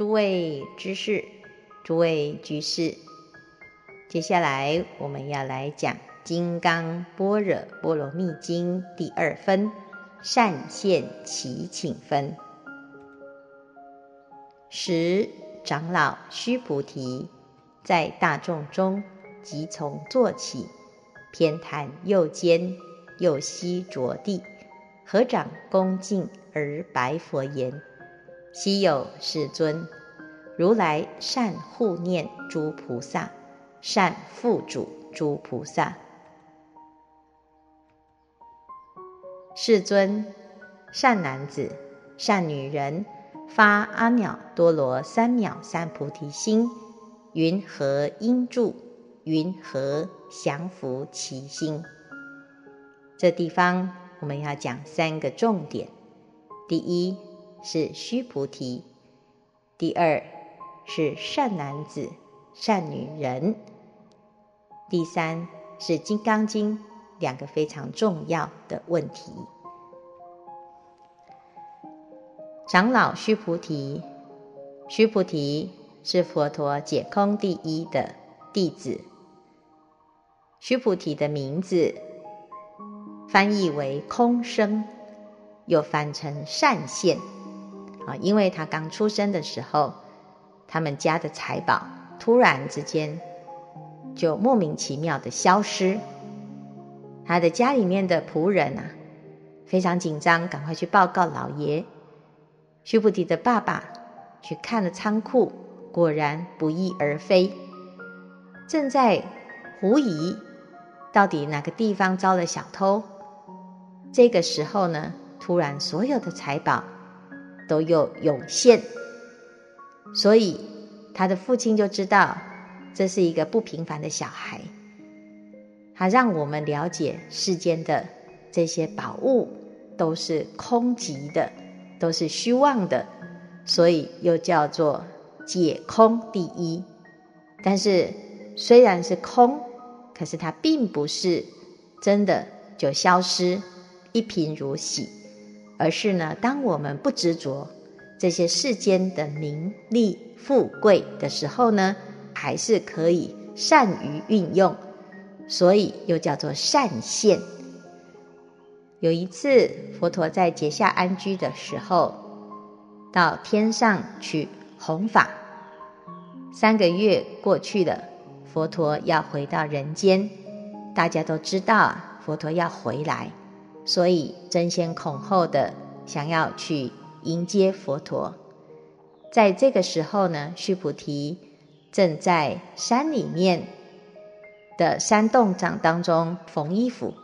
诸位知识，诸位居士，接下来我们要来讲《金刚般若波罗蜜经》第二分善现其请分。十长老须菩提在大众中即从坐起，偏袒右肩，右膝着地，合掌恭敬而白佛言。希有世尊，如来善护念诸菩萨，善付嘱诸菩萨。世尊，善男子、善女人，发阿耨多罗三藐三菩提心，云何应住？云何降伏其心？这地方我们要讲三个重点。第一。是须菩提，第二是善男子、善女人，第三是《金刚经》两个非常重要的问题。长老须菩提，须菩提是佛陀解空第一的弟子。须菩提的名字翻译为空生，又翻成善现。啊，因为他刚出生的时候，他们家的财宝突然之间就莫名其妙的消失，他的家里面的仆人啊非常紧张，赶快去报告老爷。须菩提的爸爸去看了仓库，果然不翼而飞，正在狐疑到底哪个地方遭了小偷。这个时候呢，突然所有的财宝。都有涌现，所以他的父亲就知道这是一个不平凡的小孩。他让我们了解世间的这些宝物都是空寂的，都是虚妄的，所以又叫做解空第一。但是虽然是空，可是它并不是真的就消失，一贫如洗。而是呢，当我们不执着这些世间的名利富贵的时候呢，还是可以善于运用，所以又叫做善现。有一次，佛陀在结夏安居的时候，到天上去弘法，三个月过去了，佛陀要回到人间，大家都知道啊，佛陀要回来。所以争先恐后的想要去迎接佛陀，在这个时候呢，须菩提正在山里面的山洞长当中缝衣服，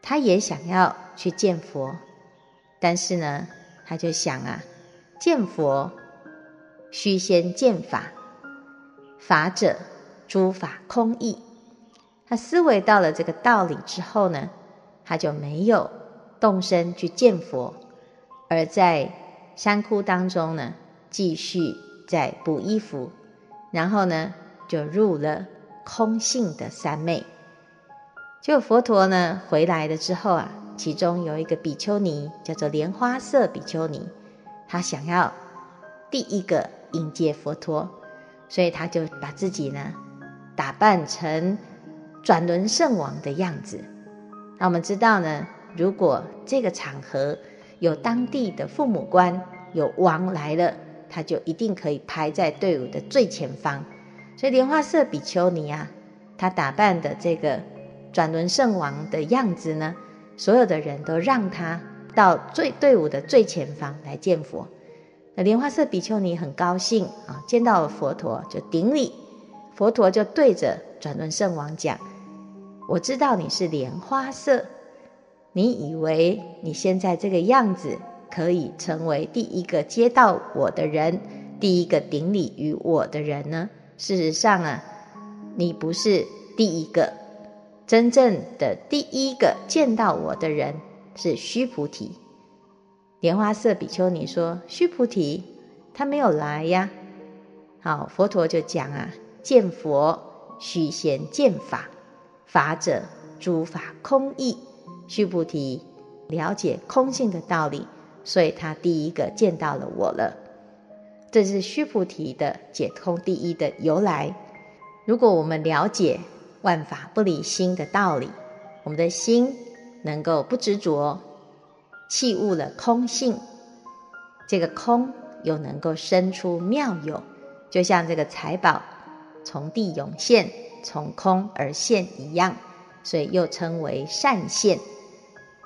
他也想要去见佛，但是呢，他就想啊，见佛须先见法，法者诸法空义。他思维到了这个道理之后呢，他就没有动身去见佛，而在山窟当中呢，继续在补衣服，然后呢，就入了空性的三昧。就佛陀呢回来了之后啊，其中有一个比丘尼叫做莲花色比丘尼，他想要第一个迎接佛陀，所以他就把自己呢打扮成转轮圣王的样子。那我们知道呢，如果这个场合有当地的父母官，有王来了，他就一定可以排在队伍的最前方。所以莲花色比丘尼啊，他打扮的这个转轮圣王的样子呢，所有的人都让他到最队伍的最前方来见佛。那莲花色比丘尼很高兴啊，见到了佛陀就顶礼，佛陀就对着转轮圣王讲。我知道你是莲花色，你以为你现在这个样子可以成为第一个接到我的人，第一个顶礼于我的人呢？事实上啊，你不是第一个，真正的第一个见到我的人是须菩提。莲花色比丘尼说：“须菩提他没有来呀。”好，佛陀就讲啊：“见佛须先见法。”法者，诸法空义。须菩提了解空性的道理，所以他第一个见到了我了。这是须菩提的解空第一的由来。如果我们了解万法不离心的道理，我们的心能够不执着，弃悟了空性，这个空又能够生出妙有，就像这个财宝从地涌现，从空而现一样，所以又称为善现。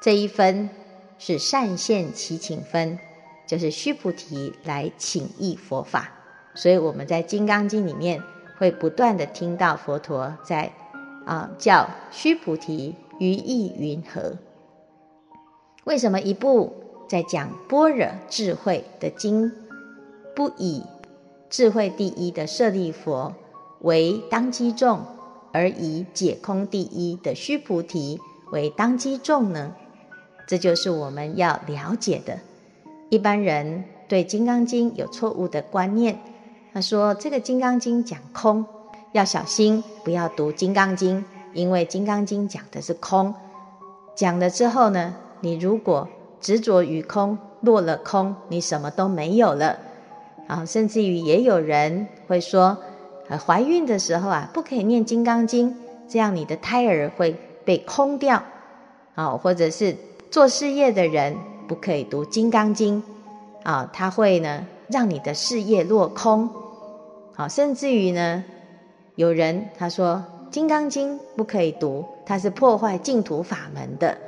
这一分是善现祈请分。就是须菩提来请益佛法，所以我们在《金刚经》里面会不断地听到佛陀在啊叫须菩提于意云何？为什么一部在讲般若智慧的经，不以智慧第一的舍利佛为当机众，而以解空第一的须菩提为当机众呢？这就是我们要了解的。一般人对《金刚经》有错误的观念，他说这个《金刚经》讲空，要小心不要读《金刚经》，因为《金刚经》讲的是空。讲了之后呢，你如果执着于空，落了空，你什么都没有了。啊，甚至于也有人会说，呃，怀孕的时候啊，不可以念《金刚经》，这样你的胎儿会被空掉。啊，或者是做事业的人。不可以读《金刚经》，啊，它会呢让你的事业落空，好，甚至于呢，有人他说《金刚经》不可以读，它是破坏净土法门的，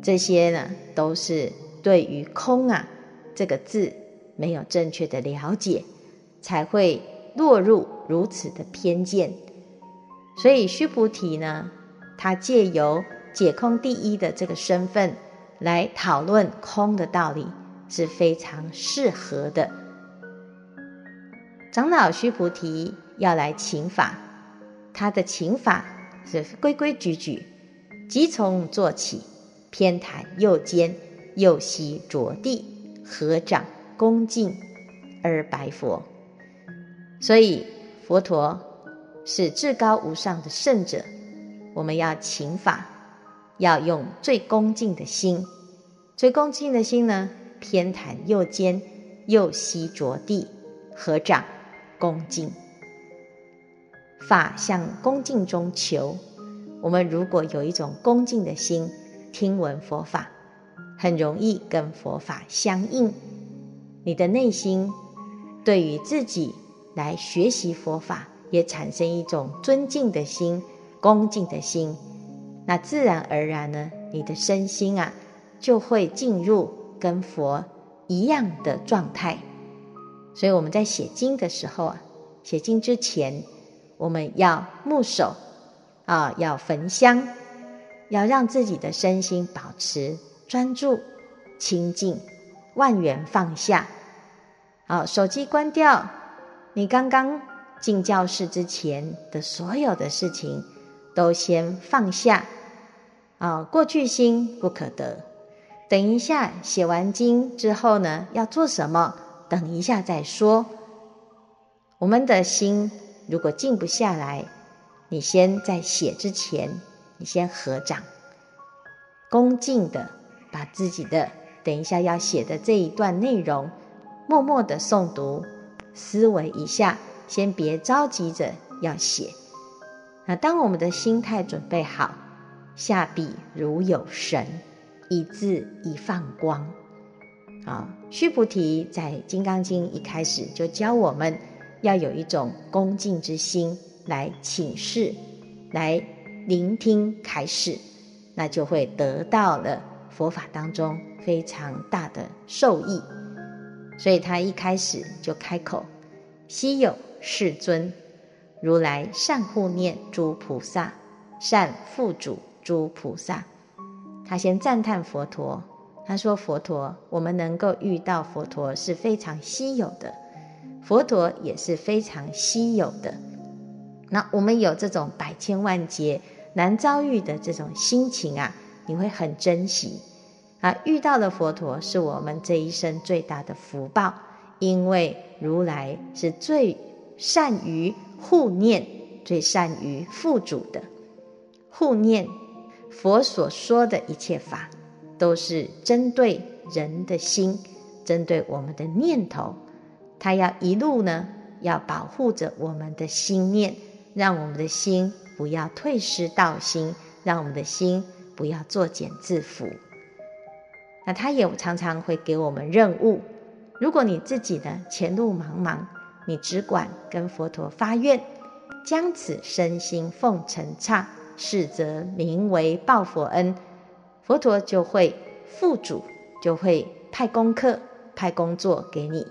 这些呢都是对于“空”啊这个字没有正确的了解，才会落入如此的偏见。所以须菩提呢，他借由解空第一的这个身份。来讨论空的道理是非常适合的。长老须菩提要来请法，他的请法是规规矩矩，即从坐起，偏袒右肩，右膝着地，合掌恭敬而白佛。所以佛陀是至高无上的圣者，我们要请法。要用最恭敬的心，最恭敬的心呢，偏袒右肩，右膝着地，合掌恭敬。法向恭敬中求。我们如果有一种恭敬的心，听闻佛法，很容易跟佛法相应。你的内心对于自己来学习佛法，也产生一种尊敬的心、恭敬的心。那自然而然呢，你的身心啊，就会进入跟佛一样的状态。所以我们在写经的时候啊，写经之前，我们要沐手啊，要焚香，要让自己的身心保持专注、清净，万缘放下。好，手机关掉，你刚刚进教室之前的所有的事情，都先放下。啊，过去心不可得。等一下写完经之后呢，要做什么？等一下再说。我们的心如果静不下来，你先在写之前，你先合掌，恭敬的把自己的等一下要写的这一段内容，默默的诵读，思维一下，先别着急着要写。那当我们的心态准备好。下笔如有神，一字一放光。啊，须菩提在《金刚经》一开始就教我们要有一种恭敬之心来请示，来聆听开示，那就会得到了佛法当中非常大的受益。所以他一开始就开口：“稀有世尊，如来善护念诸菩萨，善付嘱。”诸菩萨，他先赞叹佛陀。他说：“佛陀，我们能够遇到佛陀是非常稀有的，佛陀也是非常稀有的。那我们有这种百千万劫难遭遇的这种心情啊，你会很珍惜啊。遇到了佛陀，是我们这一生最大的福报，因为如来是最善于护念、最善于护主的护念。”佛所说的一切法，都是针对人的心，针对我们的念头，他要一路呢，要保护着我们的心念，让我们的心不要退失道心，让我们的心不要作茧自缚。那他也常常会给我们任务。如果你自己呢，前路茫茫，你只管跟佛陀发愿，将此身心奉承刹，是则名为报佛恩。佛陀就会付主，就会派功课、派工作给你。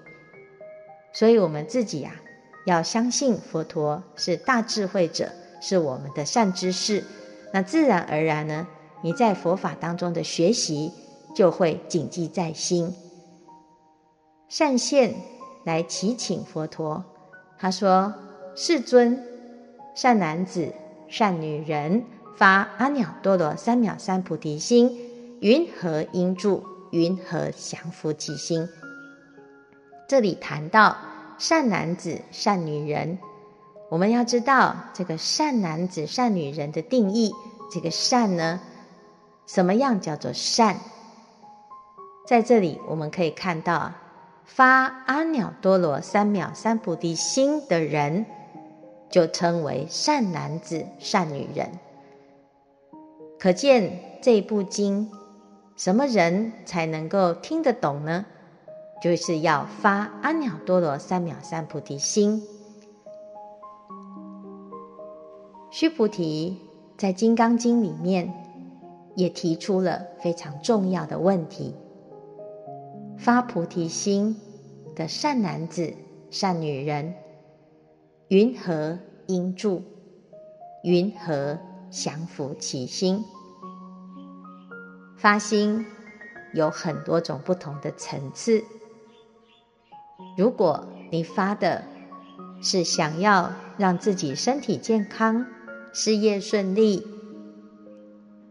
所以，我们自己呀、啊，要相信佛陀是大智慧者，是我们的善知识。那自然而然呢，你在佛法当中的学习。就会谨记在心。善现来祈请佛陀，他说：“世尊，善男子、善女人发阿耨多罗三藐三菩提心，云何应住？云何降伏其心？”这里谈到善男子、善女人，我们要知道这个善男子、善女人的定义。这个善呢，什么样叫做善？在这里，我们可以看到，发阿耨多罗三藐三菩提心的人，就称为善男子、善女人。可见这部经，什么人才能够听得懂呢？就是要发阿耨多罗三藐三菩提心。须菩提在《金刚经》里面也提出了非常重要的问题。发菩提心的善男子、善女人，云何应住？云何降伏其心？发心有很多种不同的层次。如果你发的是想要让自己身体健康、事业顺利，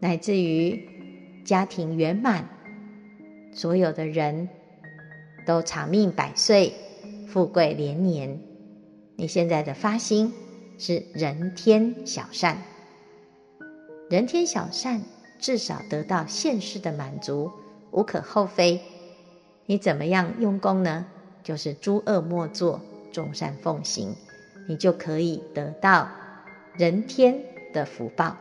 乃至于家庭圆满，所有的人。都长命百岁，富贵连年。你现在的发心是人天小善，人天小善至少得到现世的满足，无可厚非。你怎么样用功呢？就是诸恶莫作，众善奉行，你就可以得到人天的福报。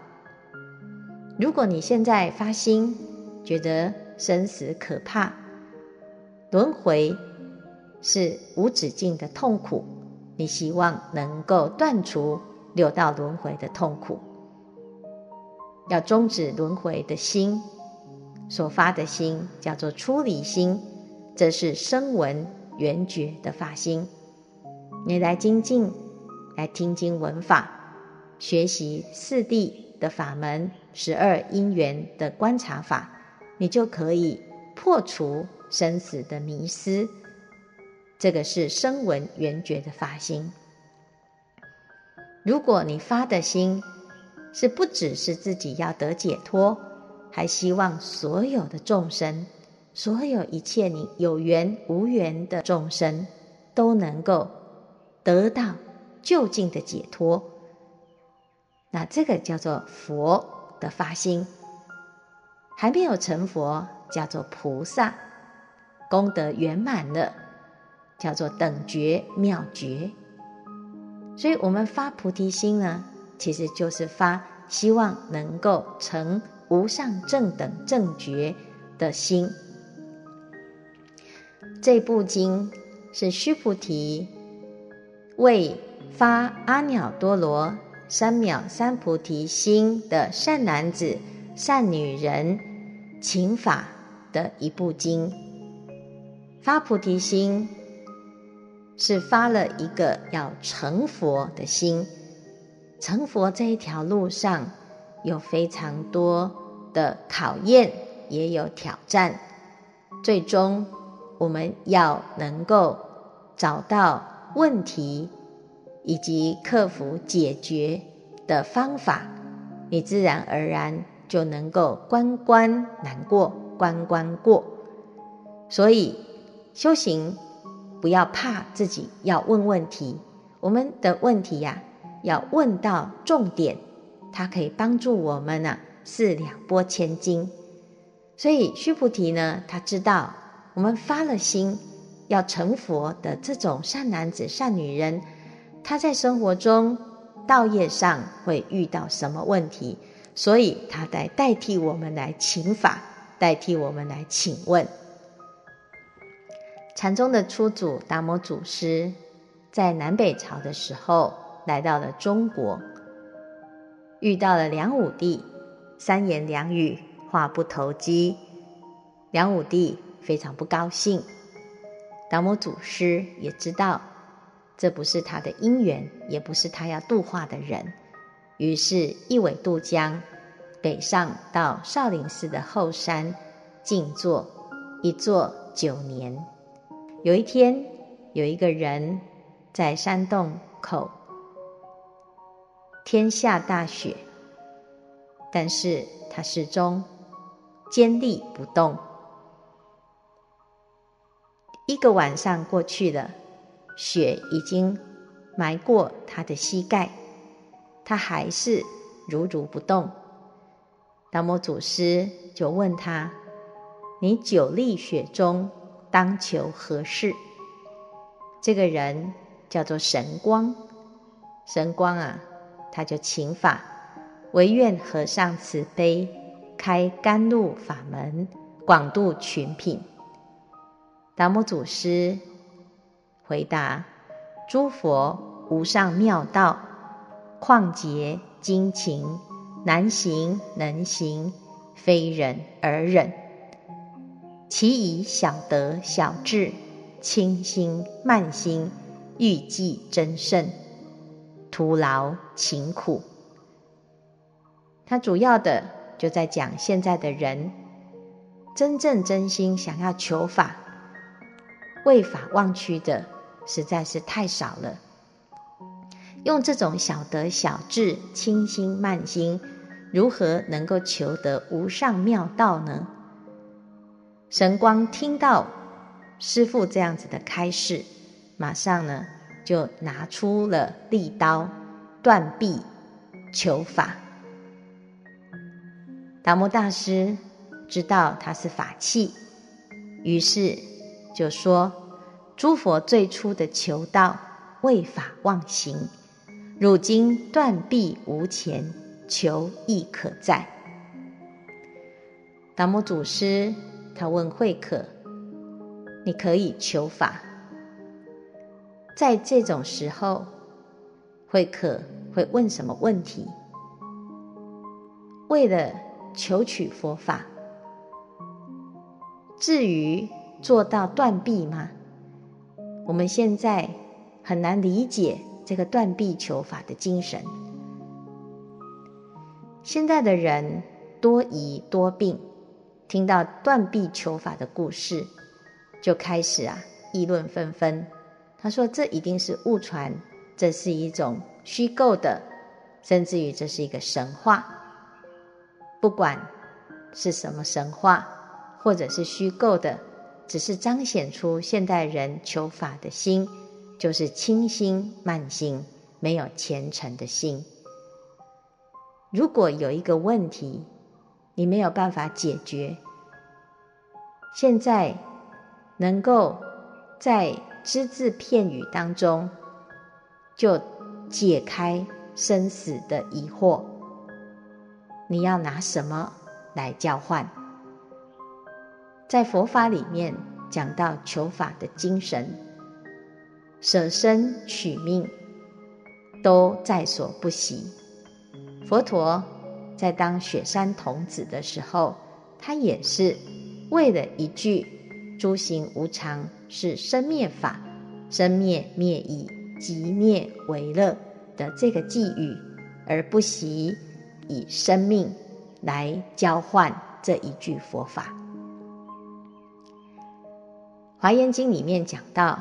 如果你现在发心，觉得生死可怕，轮回是无止境的痛苦，你希望能够断除六道轮回的痛苦，要终止轮回的心所发的心叫做出离心，这是声闻缘觉的发心。你来精进，来听经闻法，学习四谛的法门，十二因缘的观察法，你就可以破除。生死的迷思，这个是声闻缘觉的发心。如果你发的心是不只是自己要得解脱，还希望所有的众生，所有一切你有缘无缘的众生都能够得到就近的解脱，那这个叫做佛的发心。还没有成佛，叫做菩萨。功德圆满了，叫做等觉妙觉。所以，我们发菩提心呢，其实就是发希望能够成无上正等正觉的心。这部经是须菩提为发阿耨多罗三藐三菩提心的善男子、善女人请法的一部经。发菩提心是发了一个要成佛的心，成佛这一条路上有非常多的考验，也有挑战。最终，我们要能够找到问题以及克服解决的方法，你自然而然就能够关关难过关关过。所以。修行不要怕自己要问问题，我们的问题呀、要问到重点，它可以帮助我们呢、啊，四两拨千斤。所以须菩提呢，他知道我们发了心要成佛的这种善男子、善女人，他在生活中道业上会遇到什么问题？所以他来代替我们来请法，代替我们来请问。禅宗的初祖达摩祖师在南北朝的时候来到了中国，遇到了梁武帝，三言两语话不投机，梁武帝非常不高兴。达摩祖师也知道这不是他的因缘，也不是他要度化的人，于是一苇渡江，北上到少林寺的后山静坐，一坐九年。有一天，有一个人在山洞口，天下大雪，但是他始终坚立不动。一个晚上过去了，雪已经埋过他的膝盖，他还是如如不动。达摩祖师就问他：“你久立雪中？”当求何事？这个人叫做神光，神光啊，他就请法，唯愿和尚慈悲，开甘露法门，广度群品。达摩祖师回答：诸佛无上妙道，旷劫精勤，难行能行，非忍而忍。其以小德小智，轻心慢心，欲济增胜，徒劳勤苦。他主要的就在讲现在的人，真正真心想要求法，为法忘躯的实在是太少了。用这种小德小智、轻心慢心，如何能够求得无上妙道呢？神光听到师父这样子的开示，马上呢就拿出了利刀，断臂求法。达摩大师知道他是法器，于是就说：“诸佛最初的求道为法忘形，如今断臂无钱，求亦可在。”达摩祖师。他问慧可：“你可以求法？”在这种时候，慧可会问什么问题？为了求取佛法，至于做到断臂吗？我们现在很难理解这个断臂求法的精神。现在的人多疑多病。听到断臂求法的故事，就开始啊议论纷纷。他说：“这一定是误传，这是一种虚构的，甚至于这是一个神话。不管是什么神话，或者是虚构的，只是彰显出现代人求法的心，就是轻心慢心，没有虔诚的心。如果有一个问题，你没有办法解决。现在能够在只字片语当中就解开生死的疑惑，你要拿什么来交换？在佛法里面讲到求法的精神，舍身取命都在所不惜。佛陀。在当雪山童子的时候，他也是为了一句“诸行无常，是生灭法，生灭灭已，即灭为乐”的这个偈语，而不惜以生命来交换这一句佛法。《华严经》里面讲到，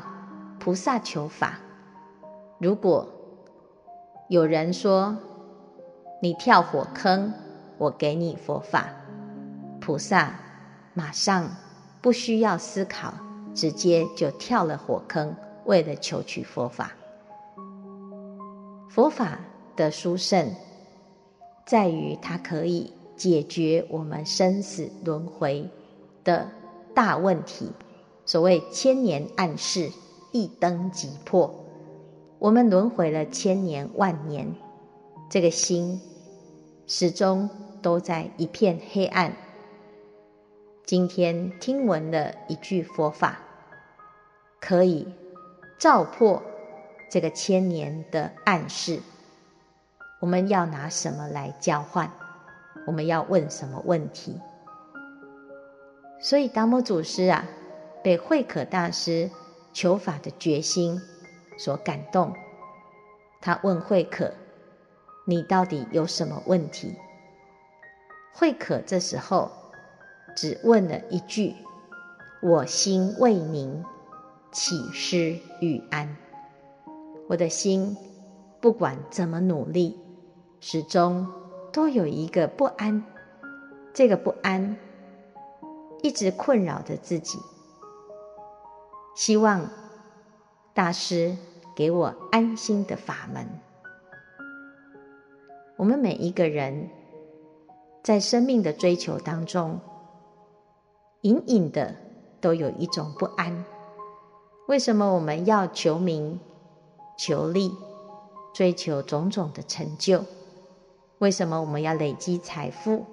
菩萨求法，如果有人说，你跳火坑，我给你佛法。菩萨马上不需要思考，直接就跳了火坑，为了求取佛法。佛法的殊胜，在于它可以解决我们生死轮回的大问题，所谓千年暗室，一灯即破。我们轮回了千年万年，这个心始终都在一片黑暗。今天听闻了一句佛法，可以照破这个千年的暗室。我们要拿什么来交换？我们要问什么问题？所以达摩祖师啊，被慧可大师求法的决心所感动。他问慧可：“你到底有什么问题？”慧可这时候只问了一句：“我心未宁，乞施与安？”我的心不管怎么努力，始终都有一个不安，这个不安一直困扰着自己。希望大师给我安心的法门。我们每一个人在生命的追求当中，隐隐的都有一种不安。为什么我们要求名、求利、追求种种的成就？为什么我们要累积财富？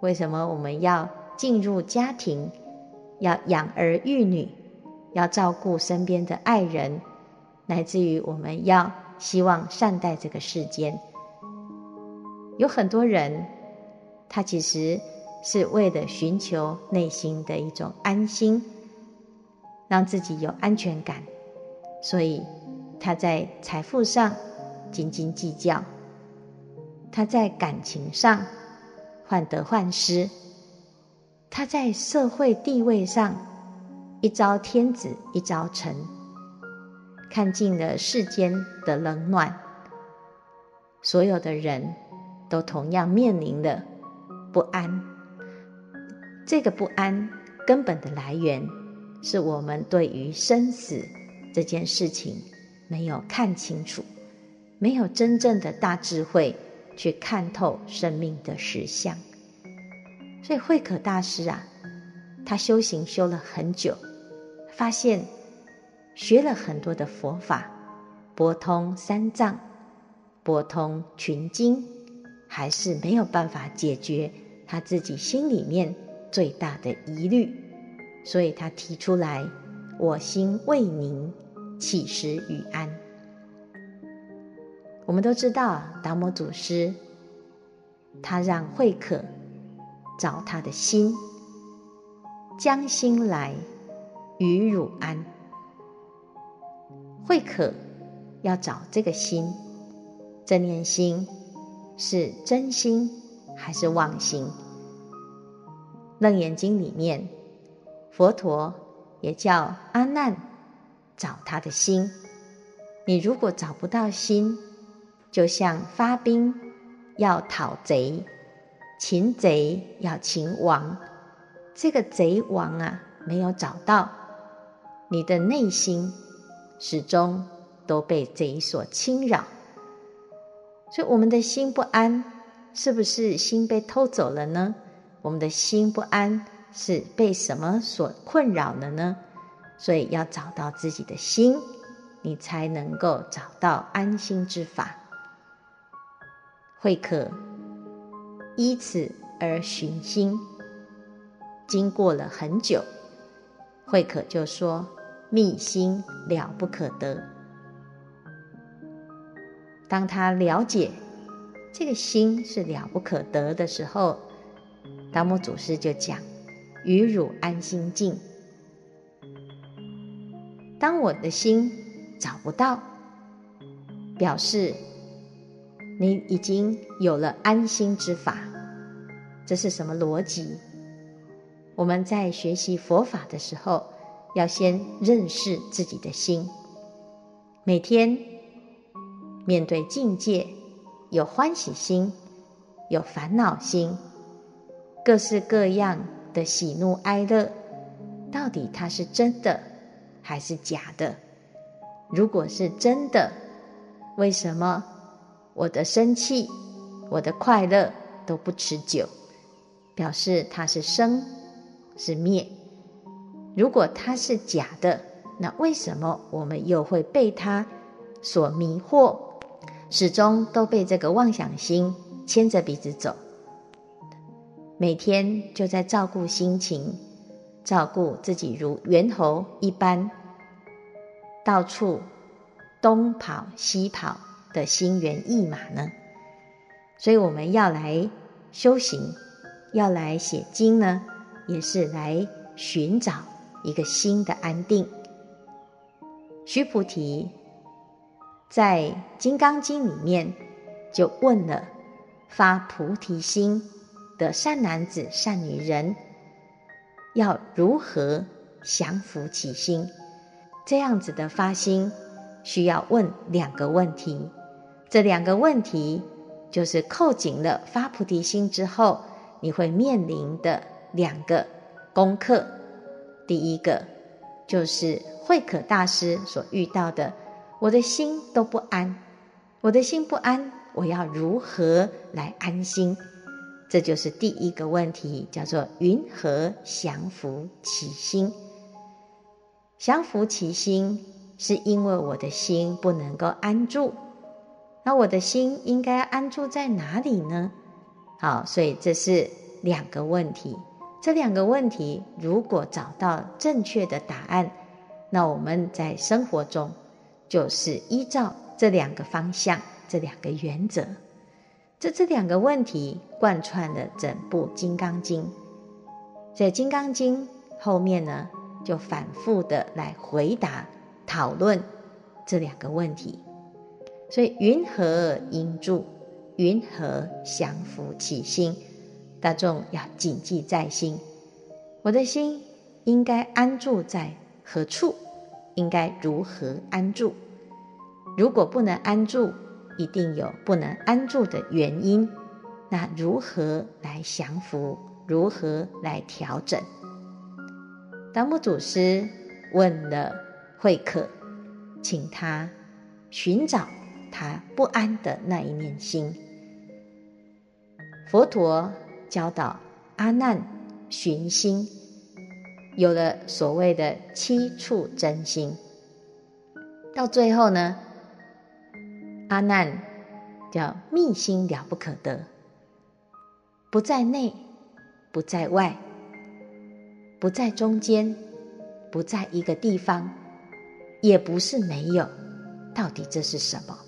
为什么我们要进入家庭，要养儿育女，要照顾身边的爱人，乃至于我们要希望善待这个世间？有很多人，他其实是为了寻求内心的一种安心，让自己有安全感，所以他在财富上斤斤计较。他在感情上患得患失，他在社会地位上一朝天子一朝臣，看尽了世间的冷暖，所有的人都同样面临了不安。这个不安根本的来源，是我们对于生死这件事情没有看清楚，没有真正的大智慧。去看透生命的实相，所以慧可大师啊，他修行修了很久，发现学了很多的佛法，博通三藏，博通群经，还是没有办法解决他自己心里面最大的疑虑，所以他提出来：“我心未宁，起时与安？”我们都知道，达摩祖师，他让慧可找他的心，将心来与汝安。慧可要找这个心，这念心是真心还是妄心？楞严经里面，佛陀也叫阿难找他的心。你如果找不到心，就像发兵要讨贼，擒贼要擒王，这个贼王啊没有找到，你的内心始终都被贼所侵扰。所以我们的心不安，是不是心被偷走了呢？我们的心不安是被什么所困扰了呢？所以要找到自己的心，你才能够找到安心之法。慧可依此而寻心，经过了很久，慧可就说：“觅心了不可得。”当他了解这个心是了不可得的时候，达摩祖师就讲：“与汝安心静。”当我的心找不到，表示。你已经有了安心之法，这是什么逻辑？我们在学习佛法的时候，要先认识自己的心。每天面对境界，有欢喜心，有烦恼心，各式各样的喜怒哀乐，到底它是真的还是假的？如果是真的，为什么？我的生气，我的快乐都不持久，表示它是生是灭。如果它是假的，那为什么我们又会被它所迷惑，始终都被这个妄想心牵着鼻子走？每天就在照顾心情，照顾自己如猿猴一般，到处东跑西跑的心猿意马呢？所以我们要来修行，要来写经呢，也是来寻找一个新的安定。须菩提在《金刚经》里面就问了发菩提心的善男子、善女人，要如何降伏其心？这样子的发心，需要问两个问题。这两个问题就是扣紧了发菩提心之后，你会面临的两个功课。第一个就是慧可大师所遇到的，我的心都不安，我的心不安，我要如何来安心？这就是第一个问题，叫做云何降服其心？降服其心，是因为我的心不能够安住。那我的心应该安住在哪里呢？好，所以这是两个问题。这两个问题，如果找到正确的答案，那我们在生活中就是依照这两个方向、这两个原则，这这两个问题贯穿了整部《金刚经》。在《金刚经》后面呢，就反复的来回答、讨论这两个问题。所以，云何应住？云何降伏其心？大众要谨记在心，我的心应该安住在何处？应该如何安住？如果不能安住，一定有不能安住的原因。那如何来降伏？如何来调整？达摩祖师问了慧可，请他寻找他不安的那一念心。佛陀。教导阿难寻心，有了所谓的七处真心。到最后呢，阿难叫密心了不可得，不在内，不在外，不在中间，不在一个地方，也不是没有。到底这是什么？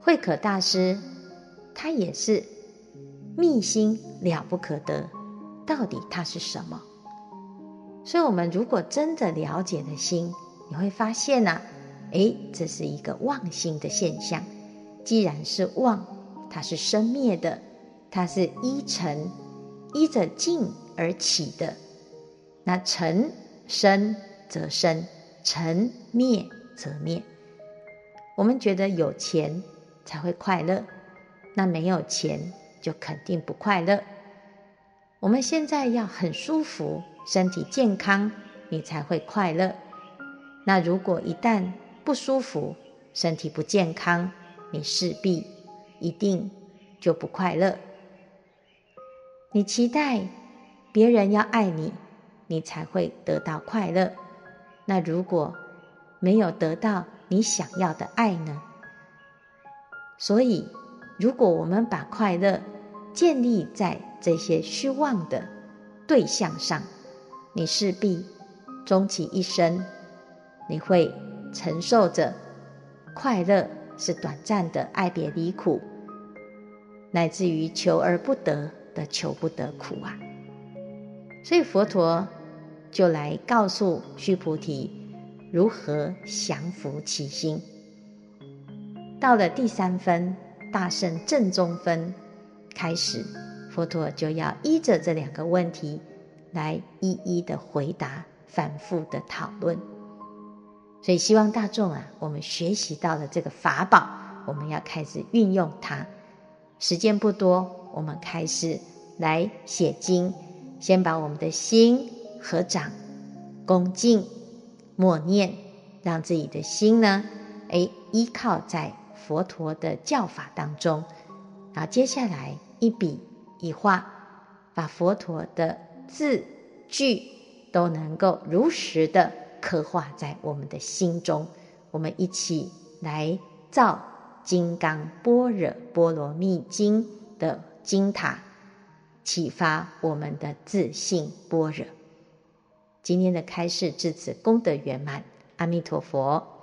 慧可大师。他也是密心了不可得，到底它是什么？所以，我们如果真的了解了心，你会发现呢、啊，诶，这是一个妄心的现象。既然是妄，它是生灭的，它是依尘依着境而起的。那尘生则生，尘灭则灭。我们觉得有钱才会快乐。那没有钱就肯定不快乐。我们现在要很舒服，身体健康，你才会快乐。那如果一旦不舒服，身体不健康，你势必一定就不快乐。你期待别人要爱你，你才会得到快乐。那如果没有得到你想要的爱呢？所以。如果我们把快乐建立在这些虚妄的对象上，你势必终其一生，你会承受着快乐是短暂的爱别离苦，乃至于求而不得的求不得苦啊！所以佛陀就来告诉须菩提如何降服其心。到了第三分。大圣正宗分开始，佛陀就要依着这两个问题来一一的回答，反复的讨论。所以希望大众啊，我们学习到了这个法宝，我们要开始运用它。时间不多，我们开始来写经，先把我们的心合掌、恭敬、默念，让自己的心呢，哎，依靠在。佛陀的教法当中，然后接下来一笔一画，把佛陀的字句都能够如实的刻画在我们的心中。我们一起来造《金刚般若波罗蜜经》的经塔，启发我们的自信般若。今天的开示至此功德圆满，阿弥陀佛。